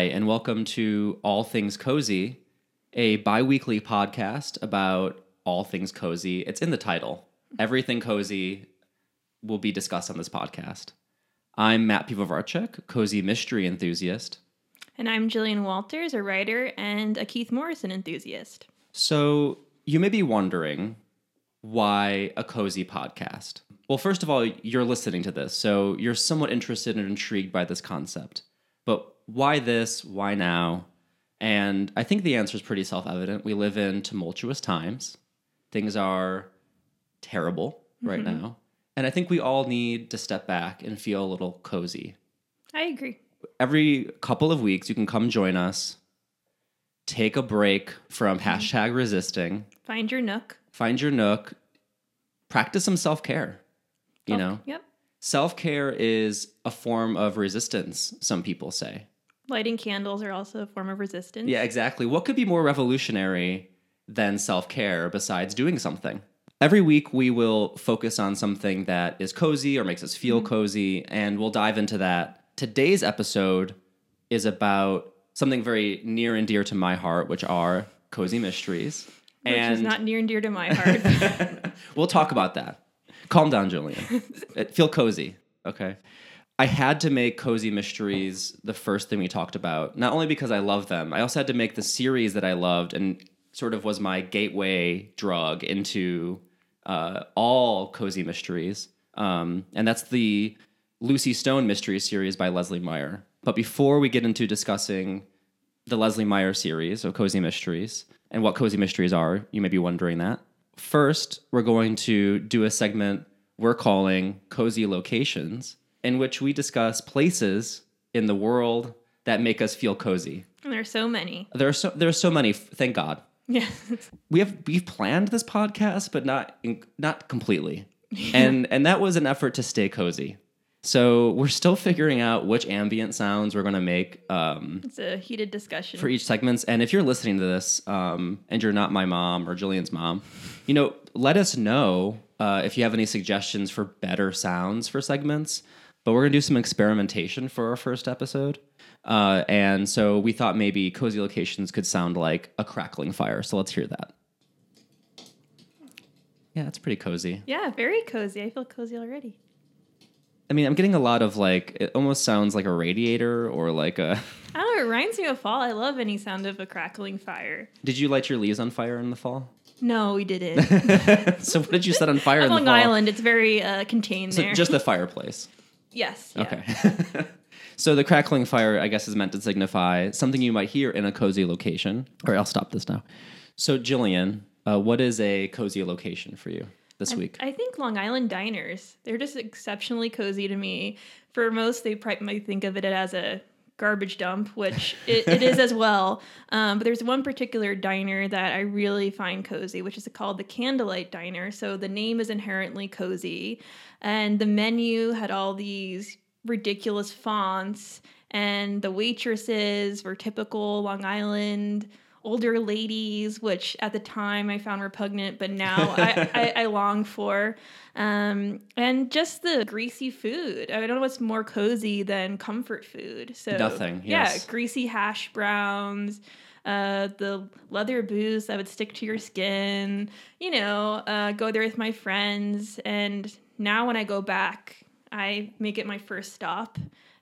Hi, and welcome to All Things Cozy, a bi weekly podcast about all things cozy. It's in the title. Everything cozy will be discussed on this podcast. I'm Matt Pivovarchuk, cozy mystery enthusiast. And I'm Jillian Walters, a writer and a Keith Morrison enthusiast. So, you may be wondering why a cozy podcast? Well, first of all, you're listening to this, so you're somewhat interested and intrigued by this concept. But why this? Why now? And I think the answer is pretty self evident. We live in tumultuous times, things are terrible right Mm-hmm. now. And I think we all need to step back and feel a little cozy. I agree. Every couple of weeks, you can come join us, take a break from hashtag resisting, Find your nook. find your nook, practice some self care. You Oh, know, Yep. self care is a form of resistance, some people say. Lighting candles are also a form of resistance. Yeah, exactly. What could be more revolutionary than self care besides doing something? Every week, we will focus on something that is cozy or makes us feel mm-hmm. cozy, and we'll dive into that. Today's episode is about something very near and dear to my heart, which are cozy mysteries. Which and is not near and dear to my heart. we'll talk about that. Calm down, Jillian. Feel cozy, okay? I had to make cozy mysteries the first thing we talked about, not only because I love them, I also had to make the series that I loved and sort of was my gateway drug into uh, all cozy mysteries. Um, and that's the Lucy Stone mystery series by Leslie Meier. But before we get into discussing the Leslie Meier series of Cozy Mysteries and what Cozy Mysteries are, you may be wondering that. First, we're going to do a segment we're calling Cozy Locations, in which we discuss places in the world that make us feel cozy. and there's so many. There are so there are so many, thank God. Yeah. We have we've planned this podcast, but not in, not completely. And and that was an effort to stay cozy. So we're still figuring out which ambient sounds we're going to make um, it's a heated discussion. for each segments. And if you're listening to this um, and you're not my mom or Jillian's mom, you know, let us know uh, if you have any suggestions for better sounds for segments. But we're gonna do some experimentation for our first episode. Uh, and so we thought maybe cozy locations could sound like a crackling fire. So let's hear that. Yeah, that's pretty cozy. yeah, very cozy. I feel cozy already. I mean, I'm getting a lot of like, it almost sounds like a radiator or like a. I don't know. It reminds me of fall. I love any sound of a crackling fire. Did you light your leaves on fire in the fall? No, we didn't. so what did you set on fire in the Long fall? Island, it's very uh, contained So there. just the fireplace. Yes. yeah. Okay. so the crackling fire, I guess, is meant to signify something you might hear in a cozy location. All right, I'll stop this now. So, Jillian, uh, what is a cozy location for you this week? I think Long Island diners, they're just exceptionally cozy to me. For most, they probably might think of it as a garbage dump, which it, it is as well. Um, but there's one particular diner that I really find cozy, which is called the Candlelight Diner. So the name is inherently cozy. And the menu had all these ridiculous fonts, and the waitresses were typical Long Island older ladies, which at the time I found repugnant, but now I, I, I long for. Um, and just the greasy food. I don't know what's more cozy than comfort food. So Nothing, Yeah, greasy hash browns. Uh, the leather boots that would stick to your skin, you know, uh, go there with my friends. And now when I go back, I make it my first stop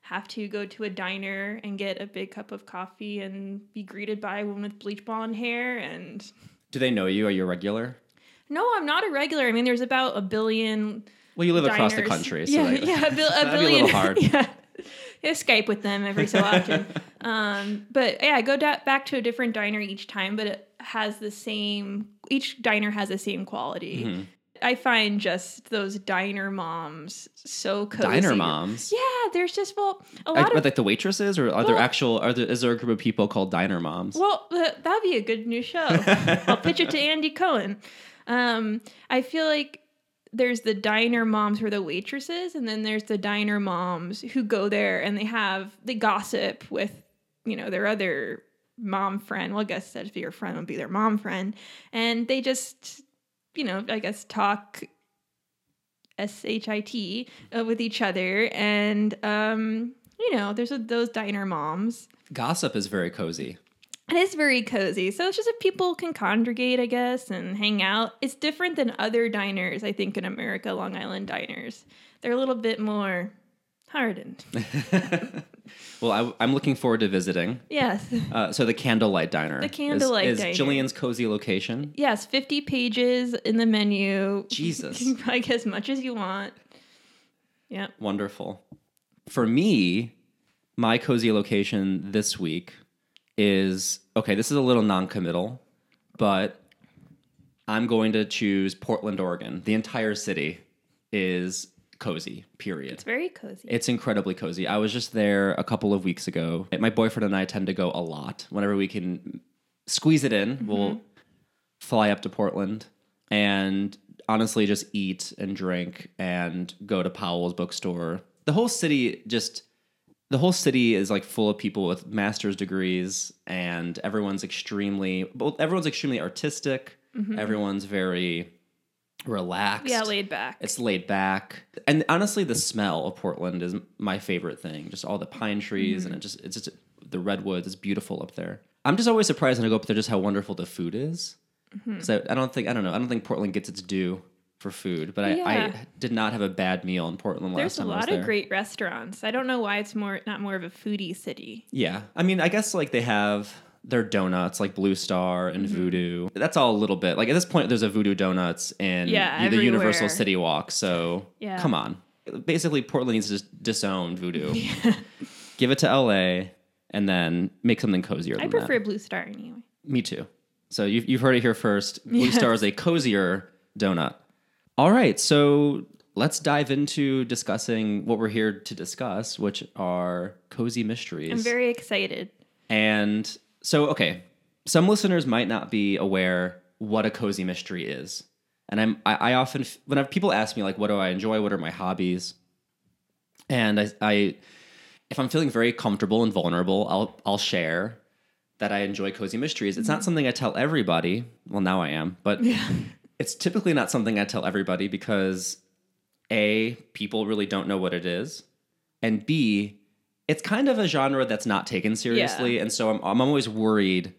have to go to a diner and get a big cup of coffee and be greeted by a woman with bleach blonde hair and Do they know you? Are you a regular? no i'm not a regular i mean there's about a billion Well, you live across the country. So yeah like- yeah a, bil- a that'd be a billion hard. yeah yeah, Skype with them every so often. um, but yeah, I go da- back to a different diner each time, but it has the same. Each diner has the same quality. Mm-hmm. I find just those diner moms so cozy. Diner moms? Yeah, there's just well a lot are of like the waitresses, or are there actual? Are there, is there a group of people called diner moms? Well, that'd be a good new show. I'll pitch it to Andy Cohen. Um, I feel like there's the diner moms who are the waitresses, and then there's the diner moms who go there and they have they gossip with you know their other mom friend. Well, I guess that'd be your friend would be their mom friend, and they just you know I guess talk S H I T uh, with each other, and um, you know, there's a, those diner moms. Gossip is very cozy. It is very cozy. So it's just that people can congregate, I guess, and hang out. It's different than other diners, I think, in America, Long Island diners. They're a little bit more hardened. Well, I, I'm looking forward to visiting. yes. Uh, so the Candlelight Diner. The Candlelight is, Diner. Jillian's cozy location. Yes, 50 pages in the menu. Jesus. You can probably get as much as you want. Yeah. Wonderful. For me, my cozy location this week is okay. This is a little non-committal, but I'm going to choose Portland, Oregon. The entire city is cozy. Period. It's very cozy. It's incredibly cozy. I was just there a couple of weeks ago. My boyfriend and I tend to go a lot. Whenever we can squeeze it in, we'll mm-hmm. fly up to Portland and honestly just eat and drink and go to Powell's bookstore. The whole city just the whole city is like full of people with master's degrees and everyone's extremely both everyone's extremely artistic. Mm-hmm. Everyone's very relaxed. yeah, laid back. It's laid back, and honestly, the smell of Portland is my favorite thing. Just all the pine trees, and mm-hmm. it just it's just the redwoods. It's beautiful up there. I'm just always surprised when I go up there just how wonderful the food is. Mm-hmm. So I don't think I don't know I don't think Portland gets its due for food, but I, Yeah. I did not have a bad meal in Portland last There's a time I was lot there. of great restaurants. I don't know why it's more not more of a foodie city. Yeah, I mean, I guess like they have their donuts like Blue Star Mm-hmm. and Voodoo. That's all a little bit like at this point. There's a Voodoo Donuts in Yeah, the Universal. City Walk. So Yeah. come on, basically Portland needs to just disown Voodoo, give it to LA, and then make something cozier. I prefer That. Blue Star anyway. Me too. So you've you've heard it here first. Blue Yes. Star is a cozier donut. All right, so let's dive into discussing what we're here to discuss, which are cozy mysteries. I'm very excited. And so, okay, some listeners might not be aware what a cozy mystery is. And I'm, I, I often, when people ask me, like, what do I enjoy? What are my hobbies? And I, I, if I'm feeling very comfortable and vulnerable, I'll, I'll share that I enjoy cozy mysteries. It's not mm-hmm. something I tell everybody. Well, now I am, but it's typically not something I tell everybody because A, people really don't know what it is. And B, it's kind of a genre that's not taken seriously. And so I'm, I'm always worried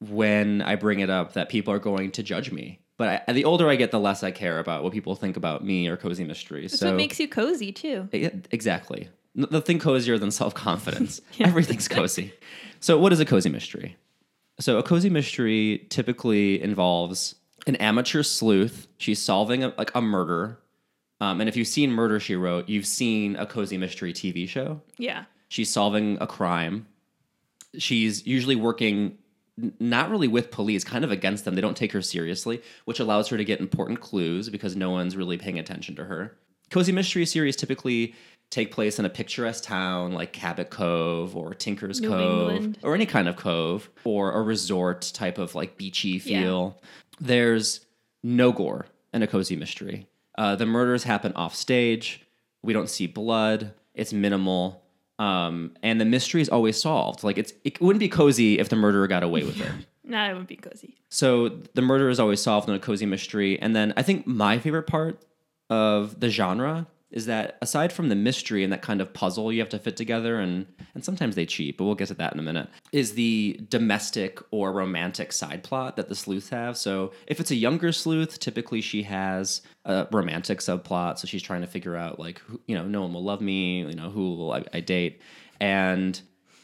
when I bring it up that people are going to judge me. But I, the older I get, the less I care about what people think about me or cozy mysteries. That's so what makes you cozy too. yeah, exactly. Nothing cozier than self confidence. Everything's cozy. So, what is a cozy mystery? So, a cozy mystery typically involves an amateur sleuth. She's solving a, like a murder. Um, and if you've seen Murder She Wrote, you've seen a cozy mystery TV show. Yeah. She's solving a crime. She's usually working n- not really with police, kind of against them. They don't take her seriously, which allows her to get important clues because no one's really paying attention to her. Cozy mystery series typically take place in a picturesque town like Cabot Cove or Tinker's New Cove England. or any kind of cove or a resort type of like beachy Yeah. feel. There's no gore in a cozy mystery. Uh, the murders happen off stage. We don't see blood. It's minimal. Um, and the mystery is always solved. Like it's it wouldn't be cozy if the murderer got away with it. no, it wouldn't be cozy. So the murder is always solved in a cozy mystery. And then I think my favorite part of the genre is that aside from the mystery and that kind of puzzle you have to fit together, and and sometimes they cheat, but we'll get to that in a minute, is the domestic or romantic side plot that the sleuths have. So if it's a younger sleuth, typically she has a romantic subplot, so she's trying to figure out like who, you know no one will love me, you know who will I, I date, and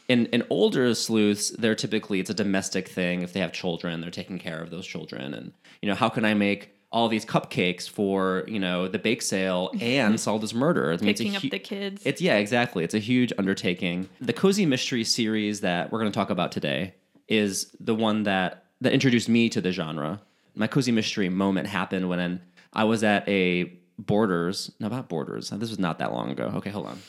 in in older sleuths, they're typically it's a domestic thing. If they have children, they're taking care of those children, and you know how can I make all these cupcakes for you know the bake sale and this murder? I mean, Picking up the kids. It's yeah, exactly. It's a huge undertaking. The cozy mystery series that we're going to talk about today is the one that that introduced me to the genre. My cozy mystery moment happened when I was at a Borders. No, not Borders. This was not that long ago. Okay, hold on.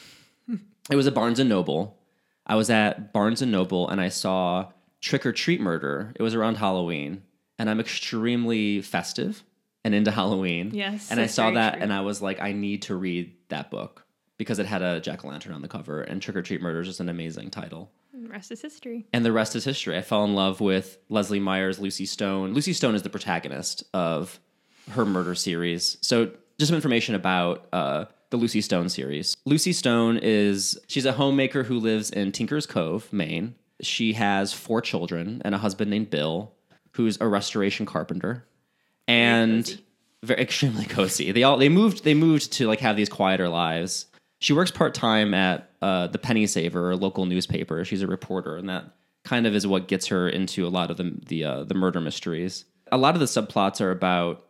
Hmm. it was a Barnes and Noble. I was at Barnes and Noble and I saw Trick or Treat Murder. It was around Halloween, and I'm extremely festive and into Halloween. Yes, and I saw that true. and I was like, I need to read that book because it had a jack o' lantern on the cover, and Trick or Treat Murder is just an amazing title. And The rest is history. And the rest is history. I fell in love with Leslie Meier's, Lucy Stone. Lucy Stone is the protagonist of her murder series. So, just some information about uh, the Lucy Stone series. Lucy Stone is she's a homemaker who lives in Tinker's Cove, Maine. She has four children and a husband named Bill, who's a restoration carpenter. And cozy. very extremely cozy. They all they moved they moved to like have these quieter lives. She works part time at uh, the Penny Saver, a local newspaper. She's a reporter, and that kind of is what gets her into a lot of the the uh, the murder mysteries. A lot of the subplots are about,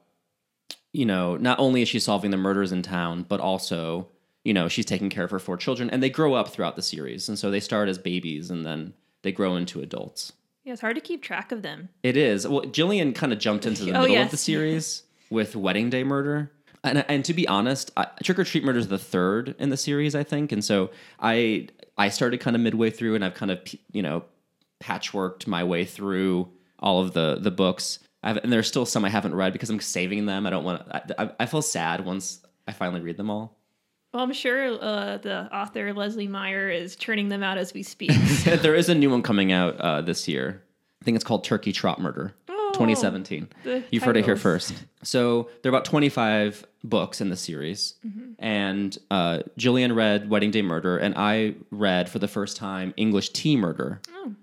you know, not only is she solving the murders in town, but also, you know, she's taking care of her four children, and they grow up throughout the series, and so they start as babies, and then they grow into adults. Yeah, it's hard to keep track of them. It is. Well, Jillian kind of jumped into the Oh, middle of the series with Wedding Day Murder. And, and to be honest, I, Trick or Treat Murder is the third in the series, I think. And so I I started kind of midway through, and I've kind of you know patchworked my way through all of the the books. I've, and there's still some I haven't read because I'm saving them. I don't want. I, I, I feel sad once I finally read them all. Well, I'm sure uh, the author Leslie Meier is churning them out as we speak. there is a new one coming out uh, this year. I think it's called Turkey Trot Murder, Oh, 2017. You've heard it here first. So there are about 25 books in the series, Mm-hmm. and uh, Jillian read Wedding Day Murder, and I read for the first time English Tea Murder. Oh.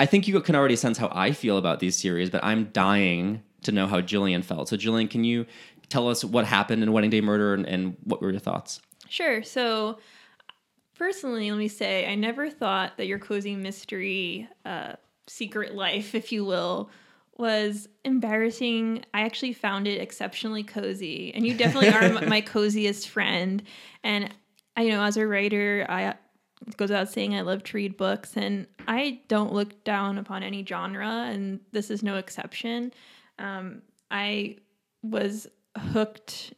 I think you can already sense how I feel about these series, but I'm dying to know how Jillian felt. So Jillian, can you tell us what happened in Wedding Day Murder and, and what were your thoughts? Sure. So, personally, let me say, I never thought that your cozy mystery uh, secret life, if you will, was embarrassing. I actually found it exceptionally cozy, and you definitely are my coziest friend. And I, you know, as a writer, I it goes without saying I love to read books, and I don't look down upon any genre, and this is no exception. Um, I was hooked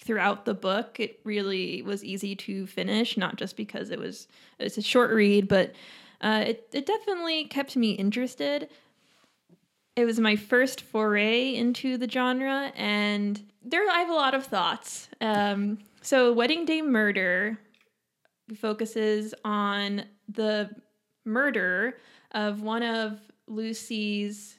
throughout the book. It really was easy to finish, not just because it was it's a short read, but uh, it it definitely kept me interested. It was my first foray into the genre, and there I have a lot of thoughts. Um, so, Wedding Day Murder focuses on the murder of one of Lucy's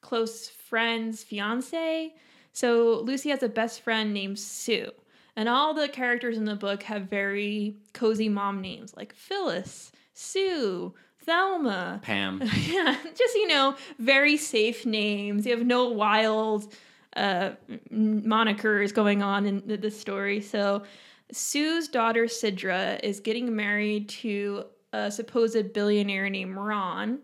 close friend's fiance. So Lucy has a best friend named Sue. And all the characters in the book have very cozy mom names like Phyllis, Sue, Thelma. Pam. Yeah, just, you know, very safe names. You have no wild uh, monikers going on in the, the story. So Sue's daughter, Sidra, is getting married to a supposed billionaire named Ron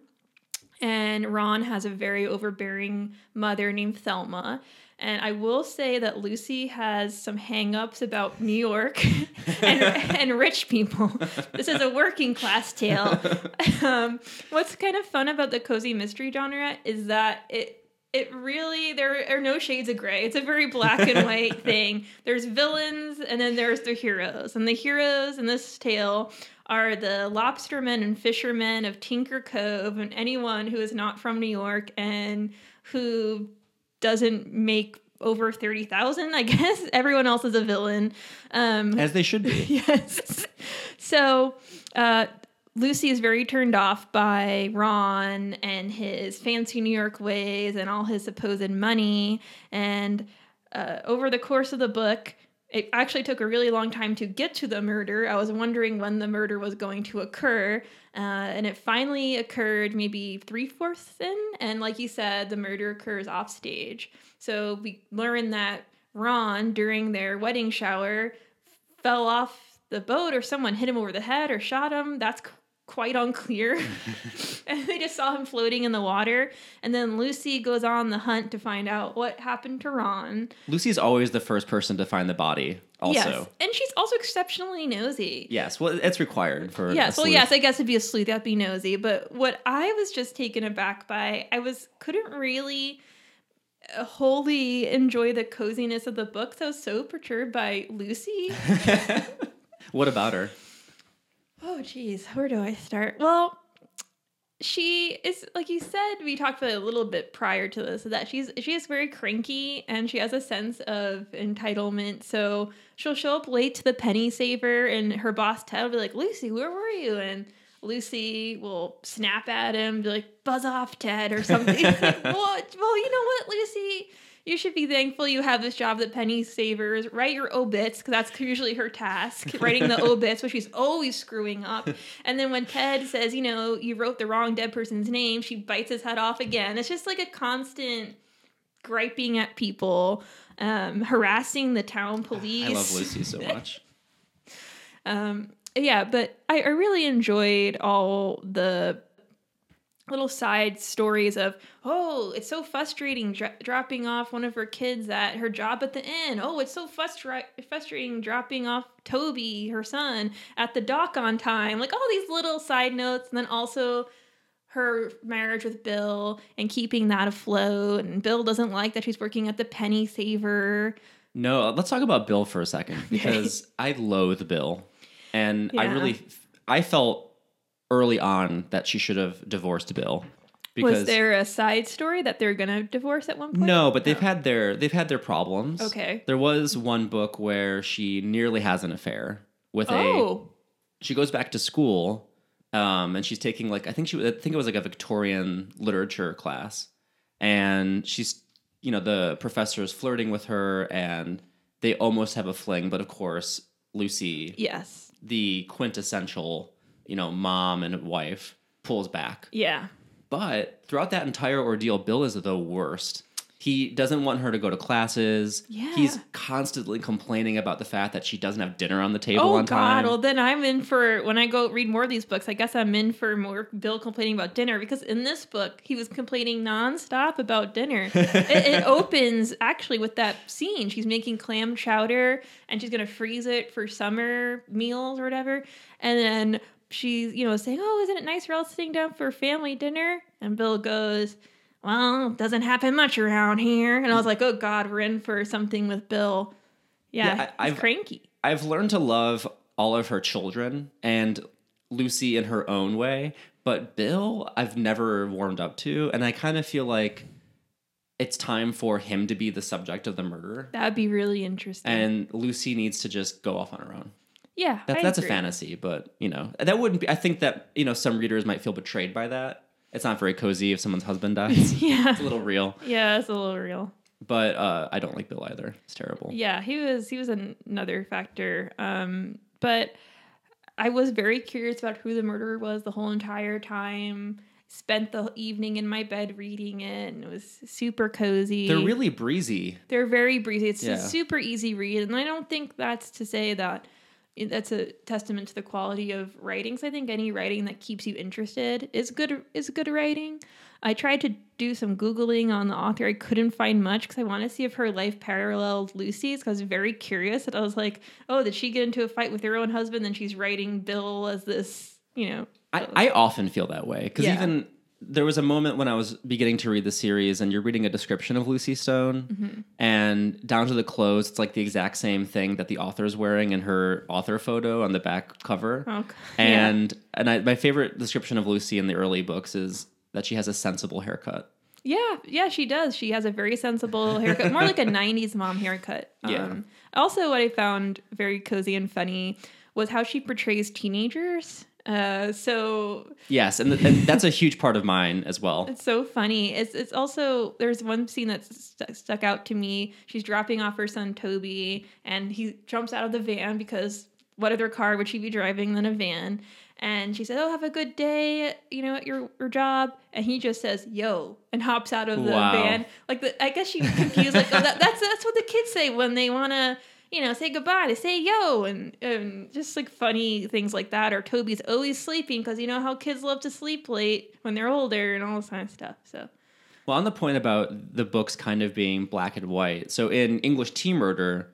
and Ron has a very overbearing mother named Thelma. And I will say that Lucy has some hangups about New York and, and rich people. This is a working class tale. Um, what's kind of fun about the cozy mystery genre is that it it really there are no shades of gray. It's a very black and white thing. There's villains and then there's the heroes. And the heroes in this tale are the lobstermen and fishermen of Tinker Cove and anyone who is not from New York and who doesn't make over 30,000, I guess. Everyone else is a villain. Um, As they should be. yes. So uh, Lucy is very turned off by Ron and his fancy New York ways and all his supposed money. And uh, over the course of the book, it actually took a really long time to get to the murder. I was wondering when the murder was going to occur. Uh, and it finally occurred maybe three fourths in. And like you said, the murder occurs off stage. So we learn that Ron, during their wedding shower, fell off the boat or someone hit him over the head or shot him. That's quite unclear. and they just saw him floating in the water. And then Lucy goes on the hunt to find out what happened to Ron. Lucy's always the first person to find the body, also. Yes. And she's also exceptionally nosy. Yes, well, it's required for. Yes, well, yes, I guess it'd be a sleuth, that'd be nosy. But what I was just taken aback by, I was couldn't really wholly enjoy the coziness of the book. So I was so perturbed by Lucy. what about her? Oh, geez, where do I start? Well, she is like you said. We talked about it a little bit prior to this. That she's she is very cranky and she has a sense of entitlement. So she'll show up late to the penny saver, and her boss Ted will be like, "Lucy, where were you?" And Lucy will snap at him, be like, "Buzz off, Ted," or something. well, well, you know what, Lucy. You should be thankful you have this job that Penny savers. Write your obits because that's usually her task, writing the obits, which she's always screwing up. And then when Ted says, you know, you wrote the wrong dead person's name, she bites his head off again. It's just like a constant griping at people, um, harassing the town police. I love Lucy so much. Um, yeah, but I, I really enjoyed all the little side stories of oh it's so frustrating dro- dropping off one of her kids at her job at the inn. Oh it's so frustra- frustrating dropping off toby her son at the dock on time. Like all these little side notes and then also her marriage with bill and keeping that afloat. And bill doesn't like that she's working at the penny saver. No, let's talk about Bill for a second because I loathe Bill, and I really, I felt early on that she should have divorced Bill. Because was there a side story that they're gonna divorce at one point no, but they've had their they've had their problems. Okay. there was one book where she nearly has an affair with a. oh She goes back to school, um, and she's taking like I think she I think it was like a Victorian literature class, and she's you know the professor is flirting with her, and they almost have a fling, but of course Lucy yes the quintessential, you know, mom and wife pulls back. yeah But throughout that entire ordeal, Bill is the worst. He doesn't want her to go to classes. Yeah. He's constantly complaining about the fact that she doesn't have dinner on the table Oh on God! time. Well, then I'm in for when I go read more of these books. I guess I'm in for more Bill complaining about dinner because in this book he was complaining nonstop about dinner. it, it opens actually with that scene. She's making clam chowder and she's gonna freeze it for summer meals or whatever. And then she's you know saying, "Oh, isn't it nice we're all sitting down for family dinner?" And Bill goes. Well, doesn't happen much around here. And I was like, oh God, we're in for something with Bill. Yeah, Yeah, I- he's I've- cranky. I've learned to love all of her children and Lucy in her own way, but Bill, I've never warmed up to. And I kind of feel like it's time for him to be the subject of the murder. That'd be really interesting. And Lucy needs to just go off on her own. Yeah, That, that's a fantasy, but you know that wouldn't be. I think that you know some readers might feel betrayed by that. It's not very cozy if someone's husband dies. Yeah, it's a little real, yeah, it's a little real. but uh, I don't like Bill either. It's terrible. Yeah, he was he was an- another factor. Um, but I was very curious about who the murderer was the whole entire time. Spent the evening in my bed reading it, and it was super cozy. They're really breezy. They're very breezy. It's Yeah. a super easy read, and I don't think that's to say that that's a testament to the quality of writings. I think any writing that keeps you interested is good. Is good writing. I tried to do some googling on the author. I couldn't find much because I want to see if her life paralleled Lucy's. Because I was very curious. And I was like, oh, did she get into a fight with her own husband? Then she's writing Bill as this, you know. I, I often feel that way because Yeah. even there was a moment when I was beginning to read the series and you're reading a description of Lucy Stone Mm-hmm. and down to the clothes, it's like the exact same thing that the author is wearing in her author photo on the back cover. Oh, And and I, my favorite description of Lucy in the early books is that she has a sensible haircut. Yeah, yeah, she does. She has a very sensible haircut, more like a 90s mom haircut. Yeah. Um, also, what I found very cozy and funny was how she portrays teenagers. Uh, so Yes, and, th- and that's a huge part of mine as well. it's so funny. It's it's also there's one scene that st- stuck out to me. She's dropping off her son Toby, and he jumps out of the van because what other car would she be driving than a van? And she said, "Oh, have a good day, you know, at your, your job." And he just says, "Yo," and hops out of the Wow. van. Like the, I guess she's confused. like, oh, that, that's that's what the kids say when they want to, you know, say goodbye. They say "yo," and and just like funny things like that. Or Toby's always sleeping because you know how kids love to sleep late when they're older and all this kind of stuff. So Well, on the point about the books kind of being black and white, so in English Tea Murder,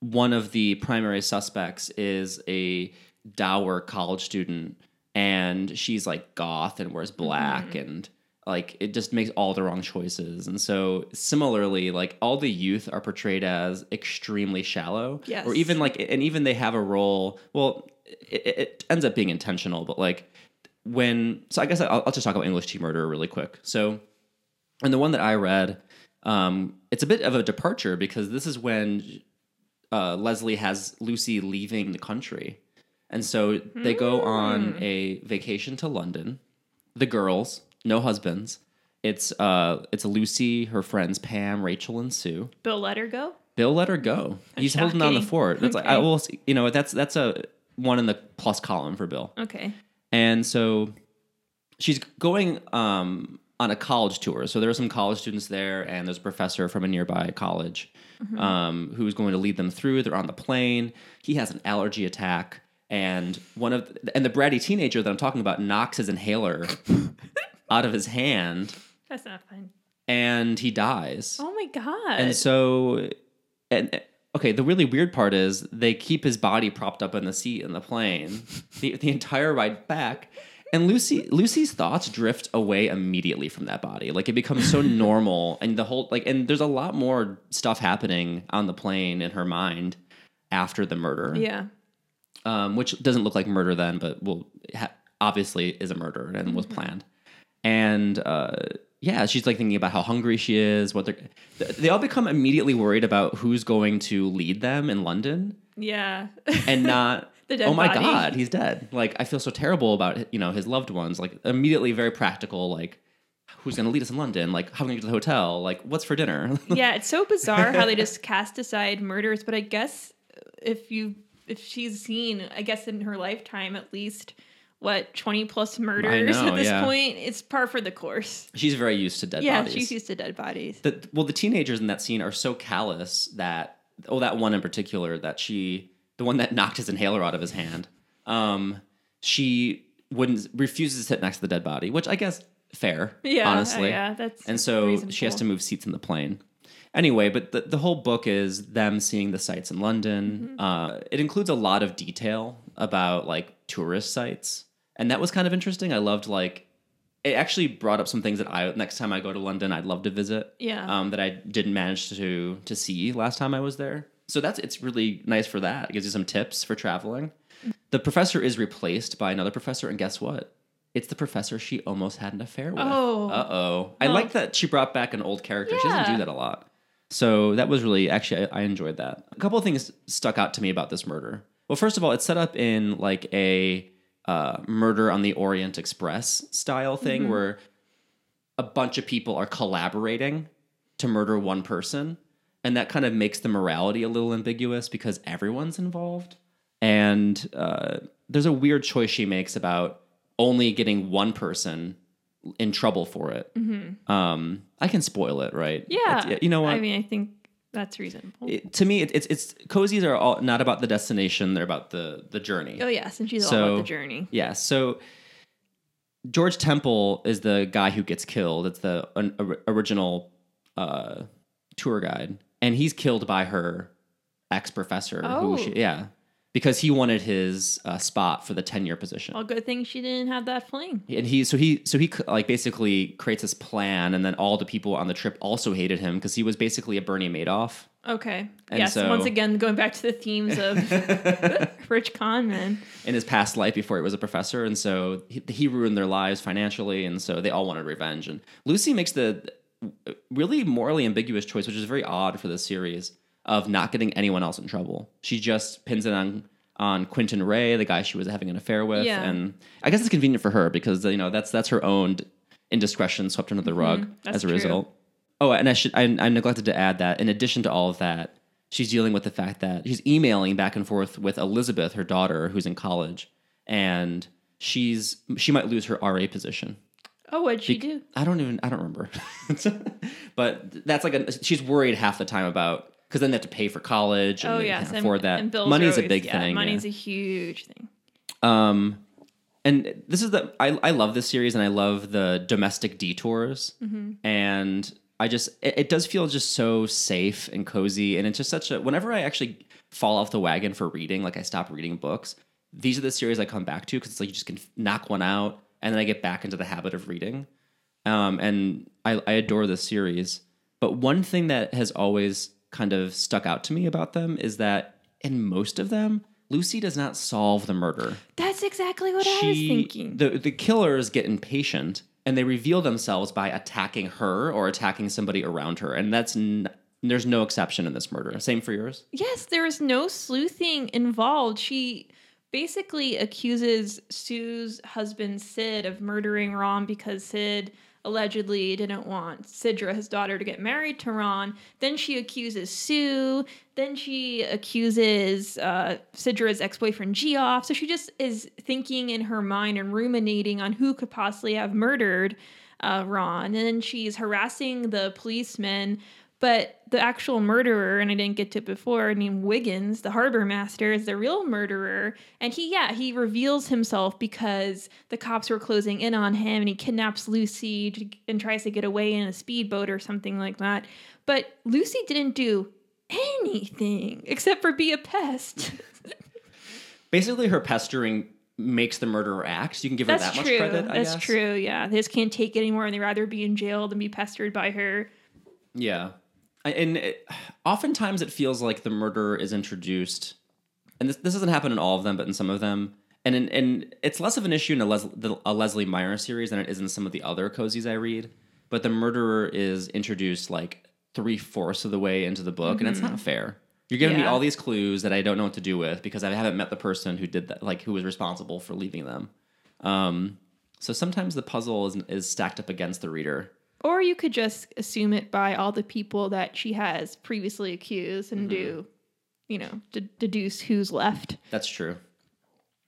one of the primary suspects is a dour college student, and she's like goth and wears black, mm-hmm. and like it just makes all the wrong choices. And so, similarly, like all the youth are portrayed as extremely shallow, Yes. or even like, and even they have a role. Well, it, it ends up being intentional, but like when so I guess I'll, I'll just talk about English Tea Murder really quick. So, and the one that I read, um, it's a bit of a departure because this is when uh, Leslie has Lucy leaving the country, and so they go on a vacation to London. The girls, no husbands, it's uh it's Lucy, her friends Pam, Rachel, and Sue. Bill let her go. Bill let her go. He's holding down the fort. That's like I will, you know, that's that's a one in the plus column for Bill. Okay. And so she's going um, on a college tour. So there are some college students there, and there's a professor from a nearby college um, who's going to lead them through. They're on the plane. He has an allergy attack, and one of and the bratty teenager that I'm talking about knocks his inhaler out of his hand, That's not fun. and he dies. Oh my god. And so, and okay, the really weird part is they keep his body propped up in the seat in the plane the, the entire ride back. And Lucy Lucy's thoughts drift away immediately from that body. Like it becomes so normal and the whole like and there's a lot more stuff happening on the plane in her mind after the murder. yeah. Um, which doesn't look like murder then, but will ha- obviously is a murder and was planned. And uh, yeah, she's like thinking about how hungry she is. What they're they all become immediately worried about who's going to lead them in London, Yeah. and not. The dead oh my body. god, he's dead! Like I feel so terrible about you know his loved ones. Like immediately very practical. Like who's going to lead us in London? Like how are we going to get to the hotel? Like what's for dinner? yeah, it's so bizarre how they just cast aside murders, but I guess if you if she's seen, I guess in her lifetime at least what 20 plus murders know, at this yeah. point, it's par for the course. she's very used to dead bodies. yeah, bodies. she's used to dead bodies. the well the teenagers in that scene are so callous that oh that one in particular that she the one that knocked his inhaler out of his hand um she wouldn't refuses to sit next to the dead body which i guess fair Yeah, honestly yeah, that's and so she has to move seats in the plane anyway but the, the whole book is them seeing the sights in london Mm-hmm. uh, it includes a lot of detail about like tourist sites and that was kind of interesting. I loved like it actually brought up some things that i next time i go to london i'd love to visit Yeah. um, that i didn't manage to to see last time i was there. So that's it's really nice for that. It gives you some tips for traveling. The professor is replaced by another professor and guess what? It's the professor she almost had an affair with. Oh. i Oh. like that she brought back an old character. She doesn't do that a lot. So that was really actually I, I enjoyed that. A couple of things stuck out to me about this murder. Well first of all it's set up in like a uh, murder on the orient express style thing Mm-hmm. where a bunch of people are collaborating to murder one person and that kind of makes the morality a little ambiguous because everyone's involved and uh, there's a weird choice she makes about only getting one person in trouble for it um, i can spoil it right Mm-hmm. yeah. It's- you know what I mean, I think that's reasonable. It- to me it, it's it's cozies are all not about the destination they're about the the journey oh yes, and she's all about the journey. yeah. So George Temple is the guy who gets killed. It's the an, or- original uh, tour guide, and he's killed by her ex professor. Oh. Who she, yeah, because he wanted his uh, spot for the tenure position. Well, good thing she didn't have that fling. And he so he so he like basically creates this plan, and then all the people on the trip also hated him because he was basically a Bernie Madoff. Okay. And yes. so- once again, going back to the themes of Rich Con Man. in his past life before he was a professor, and so he, he ruined their lives financially, and so they all wanted revenge. And Lucy makes the really morally ambiguous choice, which is very odd for this series, of not getting anyone else in trouble. She just pins it on on Quentin Ray, the guy she was having an affair with, Yeah. and I guess it's convenient for her because you know that's that's her own indiscretion swept under the rug Mm-hmm. as a true. result. Oh, and I should I, I neglected to add that in addition to all of that, she's dealing with the fact that she's emailing back and forth with Elizabeth, her daughter, who's in college, and she's she might lose her RA position. Oh, what'd she do? I don't even I don't remember, but that's like a, she's worried half the time about because then they have to pay for college and Oh they yes, can't afford that. And Money's are a big yeah, thing. Money's yeah. a huge thing. Um, and this is the I I love this series and I love the domestic detours and I just it, it does feel just so safe and cozy and it's just such a whenever I actually fall off the wagon for reading like I stop reading books these are the series I come back to because it's like you just can knock one out and then I get back into the habit of reading um, and I, I adore this series but one thing that has always kind of stuck out to me about them is that in most of them Lucy does not solve the murder That's exactly what I was thinking. The the killers get impatient and they reveal themselves by attacking her or attacking somebody around her, and that's n- there's no exception in this murder. Same for yours. yes, there is no sleuthing involved. She basically accuses Sue's husband Sid of murdering Ron because Sid allegedly didn't want Sidra, his daughter, to get married to Ron. Then she accuses Sue. Then she accuses uh, Sidra's ex boyfriend Geoff. So she just is thinking in her mind and ruminating on who could possibly have murdered uh, Ron. And then she's harassing the policeman but the actual murderer, and I didn't get to it before, named Wiggins, the harbor master, is the real murderer. And he, yeah, he reveals himself because the cops were closing in on him and he kidnaps Lucy to, and tries to get away in a speedboat or something like that. But Lucy didn't do anything except for be a pest. Basically, her pestering makes the murderer act. You can give her That's that true. much credit. I That's guess. true. Yeah, they just can't take it anymore, and they'd rather be in jail than be pestered by her. Yeah. And it, oftentimes it feels like the murderer is introduced, and this, this doesn't happen in all of them, but in some of them. And in, and it's less of an issue in a, Les, the, a Leslie Meier series than it is in some of the other cozies I read. But the murderer is introduced like three fourths of the way into the book, and it's not fair. You're giving me all these clues that I don't know what to do with because I haven't met the person who did that, like who was responsible for leaving them. Um, so sometimes the puzzle is, is stacked up against the reader. Or you could just assume it by all the people that she has previously accused Mm-hmm. and do, you know, d- deduce who's left. That's true.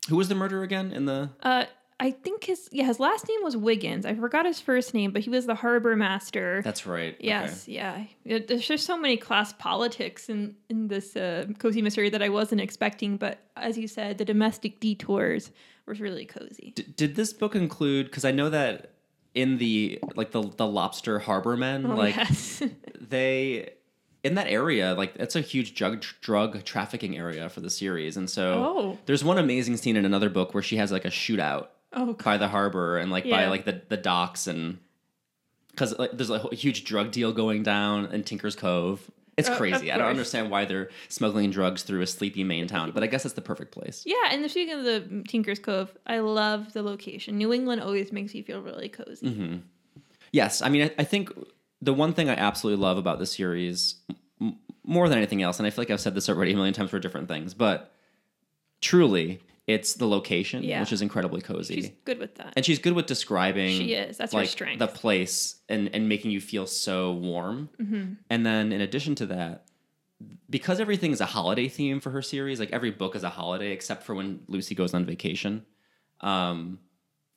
Who was the murderer again in the Uh, I think his yeah his last name was Wiggins. I forgot his first name, but he was the harbor master. That's right. yes, yeah. It- There's just so many class politics in in this uh, cozy mystery that I wasn't expecting. But as you said, the domestic detours was really cozy. D- did this book include? Because I know that in the like the the lobster harbor men, Oh, like yes. they in that area, like it's a huge drug drug trafficking area for the series, and so Oh. there's one amazing scene in another book where she has like a shootout oh, by the harbor and like by like the the docks and because like, there's a huge drug deal going down in Tinker's Cove. It's Uh, crazy. I don't understand why they're smuggling drugs through a sleepy Maine town, but I guess it's the perfect place. Yeah, and speaking of the Tinker's Cove, I love the location. New England always makes you feel really cozy. Mm-hmm. Yes, I mean, I, I think the one thing I absolutely love about the series, m- more than anything else, and I feel like I've said this already a million times for different things, but truly, it's the location, Yeah. which is incredibly cozy. She's good with that. and she's good with describing She is. That's her strength. the place and and making you feel so warm Mm-hmm. and then in addition to that because everything is a holiday theme for her series like every book is a holiday except for when lucy goes on vacation um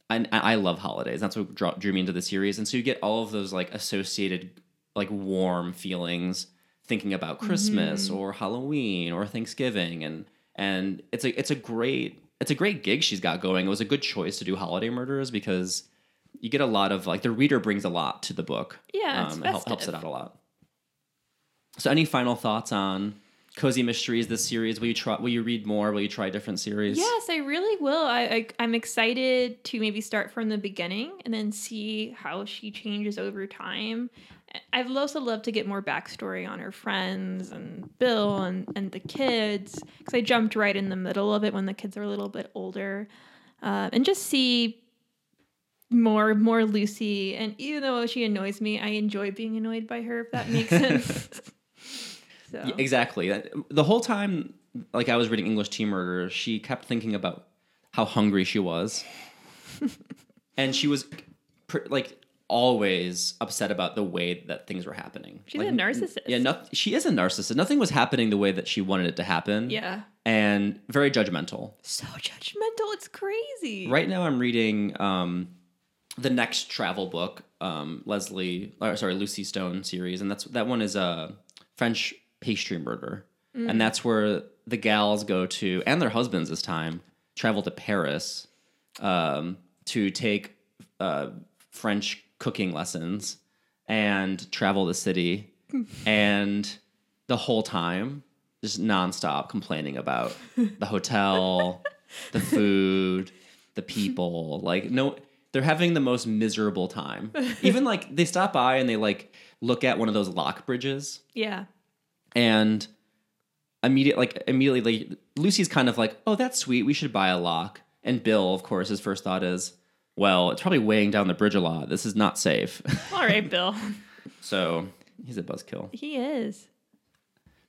and I, I love holidays that's what draw, drew me into the series and so you get all of those like associated like warm feelings thinking about christmas Mm-hmm. or halloween or thanksgiving and and it's a it's a great it's a great gig she's got going. It was a good choice to do holiday murders because you get a lot of like the reader brings a lot to the book. Yeah, um, it hel- helps it out a lot. So any final thoughts on cozy mysteries this series? Will you try will you read more? Will you try different series? Yes, I really will. I, I I'm excited to maybe start from the beginning and then see how she changes over time. I'd also love to get more backstory on her friends and Bill and, and the kids because I jumped right in the middle of it when the kids are a little bit older, uh, and just see more more Lucy. And even though she annoys me, I enjoy being annoyed by her. If that makes sense. so Yeah, exactly the whole time like i was reading english tea murder she kept thinking about how hungry she was and she was pr- like always upset about the way that things were happening. She's Like, a narcissist. yeah no, she is a narcissist. Nothing was happening the way that she wanted it to happen. Yeah, and very judgmental. So judgmental. It's crazy. Right now, I'm reading um, the next travel book, um, Leslie, or sorry, Lucy Stone series, and that's that one is a French pastry murder, and that's where the gals go to, and their husbands this time travel to Paris um, to take uh, French cooking lessons and travel the city, and the whole time just nonstop complaining about the hotel, the food, the people. Like no, they're having the most miserable time. Even like they stop by and they like look at one of those lock bridges Yeah. and immediate like immediately like, Lucy's kind of like, "Oh, that's sweet. We should buy a lock." And Bill, of course, his first thought is, "Well, it's probably weighing down the bridge a lot. This is not safe." All right, Bill. so, he's a buzzkill. he is.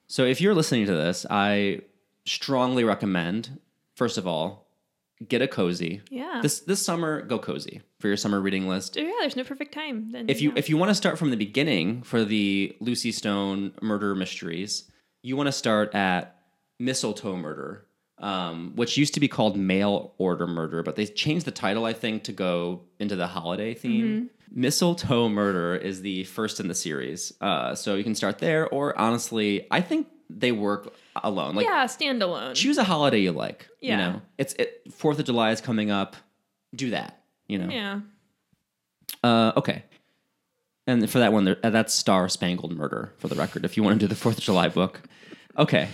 So if you're listening to this, I strongly recommend, first of all, get a cozy. Yeah. This this summer, go cozy for your summer reading list. Oh, yeah, there's no perfect time. Then If you if you want to start from the beginning for the Lucy Stone murder mysteries, you want to start at Mistletoe Murder, um, which used to be called Mail Order Murder, but they changed the title I think to go into the holiday theme. Mistletoe Murder is the first in the series, uh, so you can start there. Or honestly, I think they work alone. Like yeah, standalone. choose a holiday you like. You Yeah. know, it's it, Fourth of July is coming up. Do that. You know. yeah. Uh, okay. And for that one, there, uh, that's Star Spangled Murder, for the record, if you want to do the 4th of July book. Okay.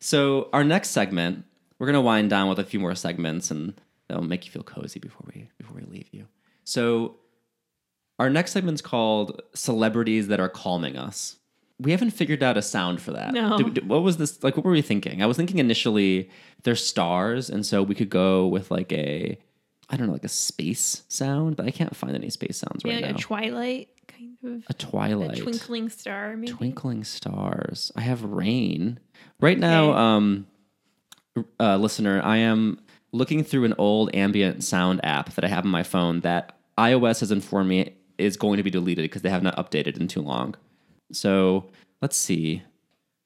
So, our next segment, we're going to wind down with a few more segments and that'll make you feel cozy before we, before we leave you. So, our next segment's called Celebrities That Are Calming Us. We haven't figured out a sound for that. No. Did- did- what was this? Like, what were we thinking? I was thinking initially they're stars, and so we could go with like a, I don't know, like a space sound, but I can't find any space sounds Yeah, right like now. twilight kind of a twilight, a twinkling star, maybe. twinkling stars. I have rain right now. Okay. Um, uh, listener, I am looking through an old ambient sound app that I have on my phone that iOS has informed me is going to be deleted because they have not updated in too long. So let's see.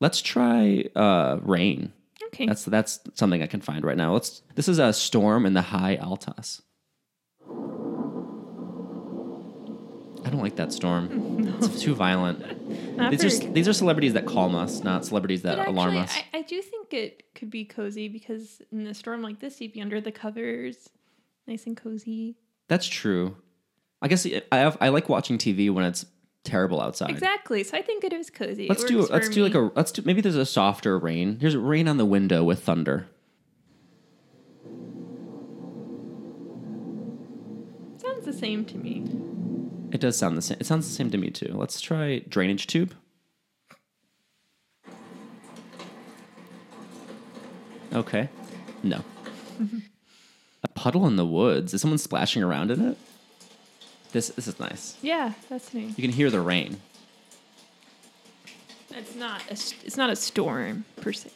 Let's try uh, rain. Okay. That's that's something I can find right now. Let's. This is a storm in the high Atlas. I don't like that storm. It's too violent. Not These are these are celebrities that calm us, not celebrities that alarm us. I, I do think it could be cozy because in a storm like this, you'd be under the covers, nice and cozy. That's true. I guess eh, I have, I like watching TV when it's terrible outside. Exactly. So I think it is cozy. Let's do let's do like a let's do maybe there's a softer rain. Here's rain on the window with thunder. Sounds the same to me. It does sound the same. It sounds the same to me too. Let's try drainage tube. Okay. No. Mm-hmm. a puddle in the woods. Is someone splashing around in it? This this is nice. Yeah, that's me. You can hear the rain. It's not a it's not a storm per se.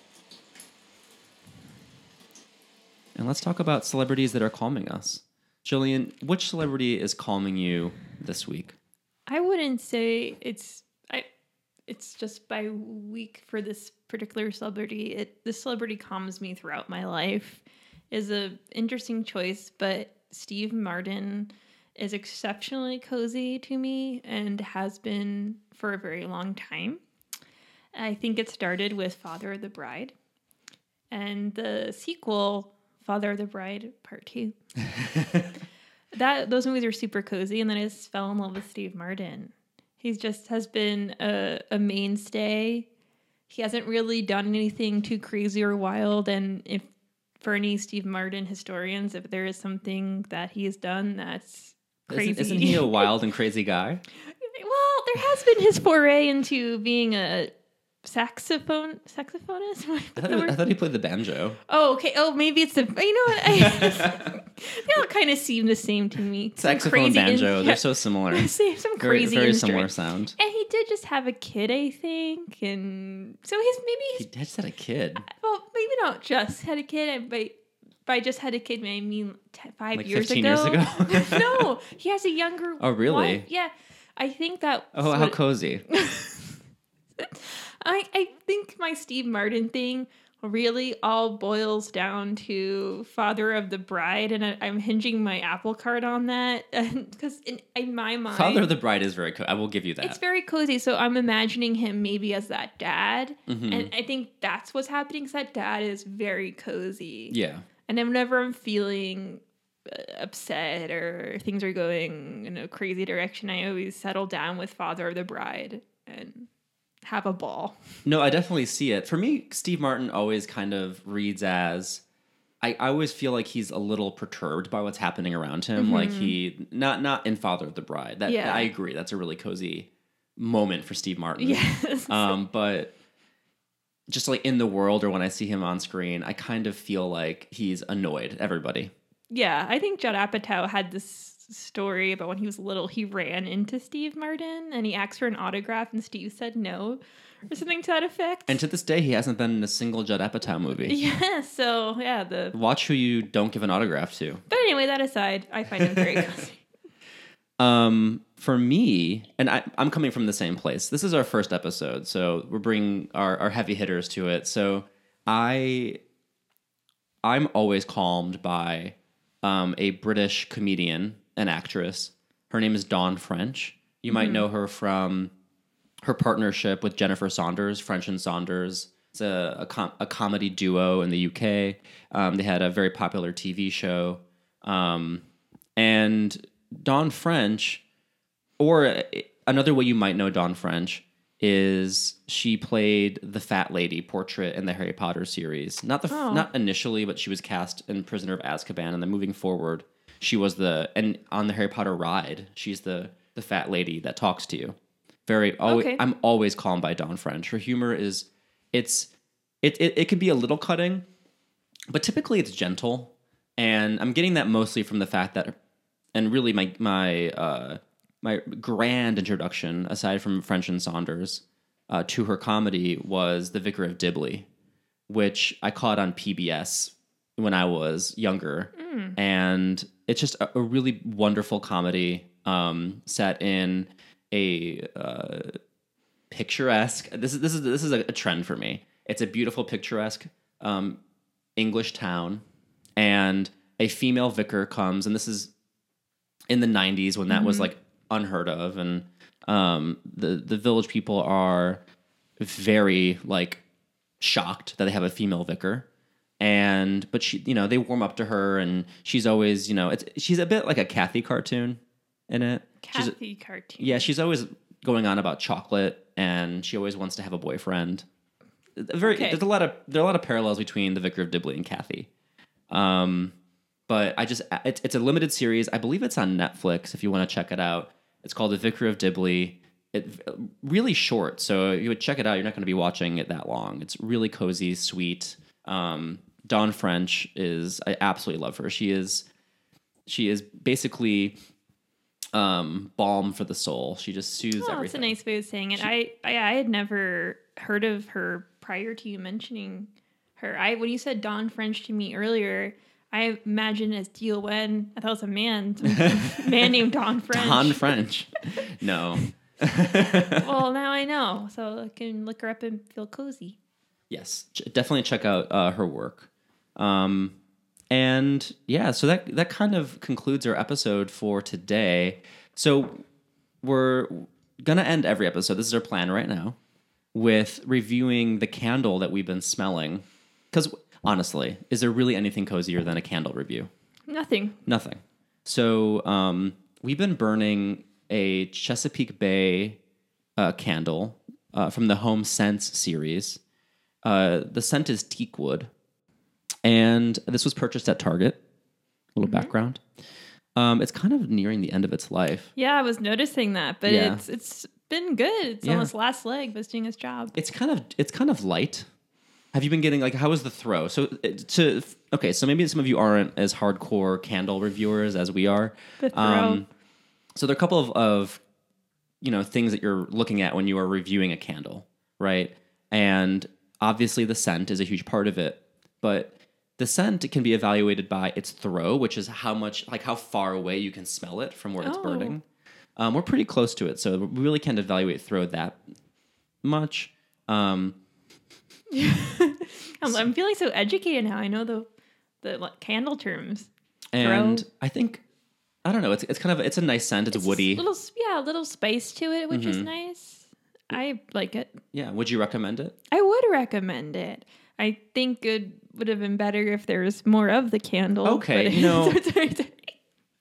And let's talk about celebrities that are calming us. Jillian, which celebrity is calming you this week? I wouldn't say it's I it's just by week for this particular celebrity. It this celebrity calms me throughout my life is a interesting choice, but Steve Martin is exceptionally cozy to me and has been for a very long time. I think it started with Father of the Bride and the sequel Father of the Bride Part 2 that those movies are super cozy and then i just fell in love with steve martin. He's just has been a, a mainstay. He hasn't really done anything too crazy or wild and if for any steve martin historians if there is something that he has done that's crazy Isn't, isn't he a wild and crazy guy? well there has been his foray into being a saxophone saxophonist I thought. I thought he played the banjo. oh okay oh maybe it's the you know what I, they all kind of seem the same to me Some Saxophone, crazy in- banjo, they're so similar. Say some crazy very similar sound. And he did just have a kid, I think, and so he's maybe He he's just had a kid. Uh, well, maybe not just had a kid. But by just had a kid, I mean t- five Like years 15 ago. years ago? no, he has a younger. Oh, really? wife. Yeah, I think that. Oh, how cozy. I I think my Steve Martin thing really all boils down to Father of the Bride, and I, I'm hinging my Apple card on that because in, in my mind, Father of the Bride is very cool. I will give you that. It's very cozy. So I'm imagining him maybe as that dad. Mhm. And I think that's what's happening because that dad is very cozy. yeah. And then whenever I'm feeling uh, upset or things are going in a crazy direction, I always settle down with Father of the Bride and have a ball. No, I definitely see it. For me, Steve Martin always kind of reads as I, I always feel like he's a little perturbed by what's happening around him. Like he not not in Father of the Bride. That Yeah. I agree. That's a really cozy moment for Steve Martin. Yes. Um, but just like in the world or when I see him on screen, I kind of feel like he's annoyed everybody. yeah. I think Judd Apatow had this story about when he was little, he ran into Steve Martin and he asked for an autograph and Steve said no. or something to that effect. And to this day, he hasn't been in a single Judd Apatow movie. yeah, so yeah, the Watch who you don't give an autograph to. but anyway, that aside, I find him very cozy. Um, for me, and I, I'm coming from the same place. This is our first episode, so we're bringing our, our heavy hitters to it. So I, I'm always calmed by um, a British comedian and actress. Her name is Dawn French. You might know her from her partnership with Jennifer Saunders, French and Saunders. It's a, a, com- a comedy duo in the UK. Um, they had a very popular TV show. Um, and Dawn French, or another way you might know Dawn French, is she played the fat lady portrait in the Harry Potter series. Not the Oh. not initially, but she was cast in Prisoner of Azkaban, and then moving forward, she was the and on the Harry Potter ride, she's the the fat lady that talks to you. Very always, Okay. I'm always calmed by Dawn French. Her humor is it's it, it it can be a little cutting, but typically it's gentle, and I'm getting that mostly from the fact that, and really my my uh, my grand introduction, aside from French and Saunders, uh, to her comedy was The Vicar of Dibley, which I caught on PBS when I was younger, and it's just a, a really wonderful comedy um, set in a uh, picturesque. This is this is this is a, a trend for me. It's a beautiful picturesque um, English town, and a female vicar comes, and this is in the '90s when that was like unheard of, and um, the the village people are very like shocked that they have a female vicar and but she you know they warm up to her and she's always you know it's she's a bit like a cathy cartoon in it she's Cathy cartoon. yeah, she's always going on about chocolate, and she always wants to have a boyfriend. Very, Okay. there's a lot of there are a lot of parallels between the Vicar of Dibley and Cathy. Um, but I just it's it's a limited series. I believe it's on Netflix. If you want to check it out, it's called The Vicar of Dibley. It really short, so you would check it out. You're not going to be watching it that long. It's really cozy, sweet. Um, Dawn French is I absolutely love her. She is she is basically um balm for the soul. She just soothes Oh, that's a nice way of saying it. I, I I had never heard of her prior to you mentioning her. I when you said Don French to me earlier, I imagined as Deal Wen. I thought it was a man, man named Don French. Don French. no. well, now I know, so I can look her up and feel cozy. yes, definitely check out uh, her work. Um, and yeah, so that that kind of concludes our episode for today. So we're gonna end every episode. This is our plan right now with reviewing the candle that we've been smelling. Because honestly, is there really anything cozier than a candle review? Nothing. Nothing. So um, we've been burning a Chesapeake Bay uh, candle uh, from the Home Sense series. Uh, the scent is teak wood, and this was purchased at Target. A little background. Um, it's kind of nearing the end of its life. Yeah, I was noticing that, but Yeah. it's it's been good. It's Yeah. on its last leg, but it's doing its job. It's kind of it's kind of light. Have you been getting like how was the throw? So to okay, so maybe some of you aren't as hardcore candle reviewers as we are. The throw. Um, so there are a couple of, of you know things that you're looking at when you are reviewing a candle, right? And obviously the scent is a huge part of it, but the scent can be evaluated by its throw, which is how much like how far away you can smell it from where it's Oh. burning. Um, we're pretty close to it, so we really can't evaluate throw that much. Um, I'm, I'm feeling so educated now. I know the the like, candle terms. and Throw. I think I don't know. It's it's kind of it's a nice scent. It's, It's woody. Mm-hmm. Little yeah, a little spice to it, which is nice. I like it. yeah. Would you recommend it? I would recommend it. I think it would have been better if there was more of the candle. Okay, but- you know- Sorry, sorry.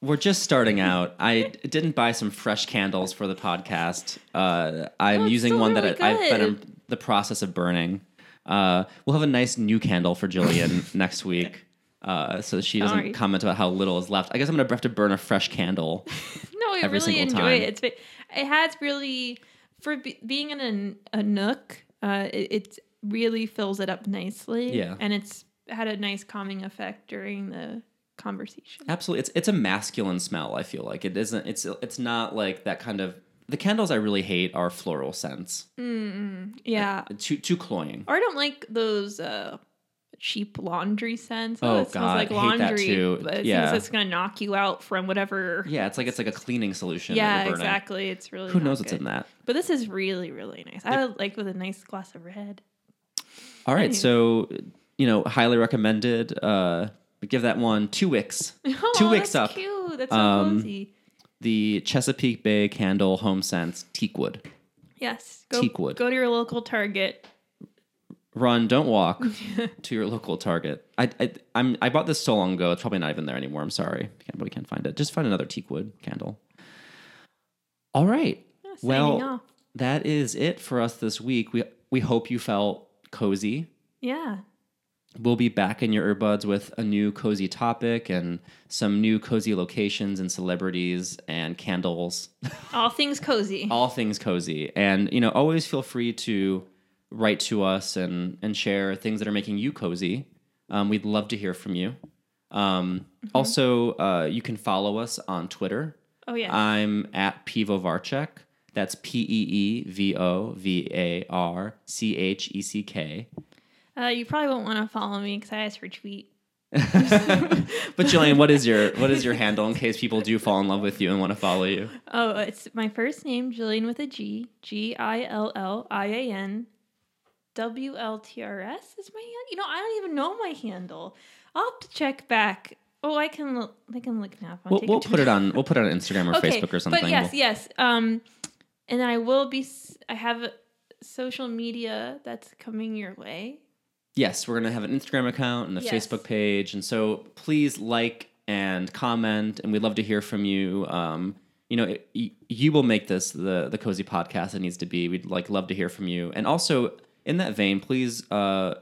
We're just starting out. I didn't buy some fresh candles for the podcast. Uh, I'm Oh, using one really that I, I've been in the process of burning. Uh, we'll have a nice new candle for Jillian next week, uh, so she doesn't Sorry. comment about how little is left. I guess I'm gonna have to burn a fresh candle. No, I every really single enjoy time. it. It's it has really for be, being in a, a nook. Uh, it, it really fills it up nicely. Yeah. and it's had a nice calming effect during the conversation. Absolutely, it's it's a masculine smell. I feel like it isn't. It's it's not like that kind of the candles I really hate are floral scents. Mm. Yeah. Too too cloying. Or I don't like those uh, cheap laundry scents. Oh, it smells God, like hate that laundry. too. But it Yeah. seems it's gonna knock you out from whatever. Yeah, it's like it's like a cleaning solution. Yeah, exactly. It's really Who knows what's in that? But this is really, really nice. I would like with a nice glass of red. All right, Anyway. so you know, highly recommended. Uh, we give that one two wicks. Oh, Two wicks that's up. Cute. That's so Um, cozy. The Chesapeake Bay Candle Home Scents Teakwood. Yes. Go, teakwood. Go to your local Target. Run, don't walk to your local Target. I, I I'm I bought this so long ago. It's probably not even there anymore. I'm sorry, can't, but we can't find it. Just find another teakwood candle. All right. Yeah, signing well, off. that is it for us this week. We we hope you felt cozy. Yeah. We'll be back in your earbuds with a new cozy topic and some new cozy locations and celebrities and candles. All things cozy. all things cozy and you know always feel free to write to us and and share things that are making you cozy um, we'd love to hear from you um, also uh, you can follow us on twitter oh yeah. i'm at peevo varcheck that's P E E V O V A R C H E C K. Uh, you probably won't want to follow me because I asked for tweet. but jillian what is your what is your handle in case people do fall in love with you and want to follow you Oh, it's my first name, Jillian with a G. G I L L I A N. W L T R S is my hand. You know, I don't even know my handle. I'll have to check back. Oh, I can look. I can look now. we'll, we'll put it on we'll put it on instagram or facebook or something But yes, We'll- yes. Um, and I will be. I have social media that's coming your way. Yes, we're going to have an Instagram account and a Yes. Facebook page. And so please like and comment, and we'd love to hear from you. Um, you know, it, you will make this the, the cozy podcast it needs to be. We'd like love to hear from you. And also, in that vein, please uh,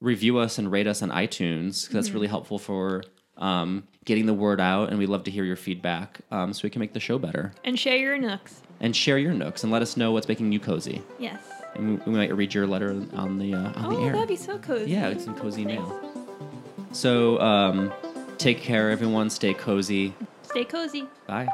review us and rate us on iTunes 'cause that's really helpful for um, getting the word out. And we'd love to hear your feedback um, so we can make the show better. And share your nooks. And share your nooks and let us know what's making you cozy. Yes. And we, we might read your letter on the uh, on Oh, the air. that'd be so cozy. Yeah, it's some cozy Thanks. mail. So, um, take care, everyone. Stay cozy. Stay cozy. Bye.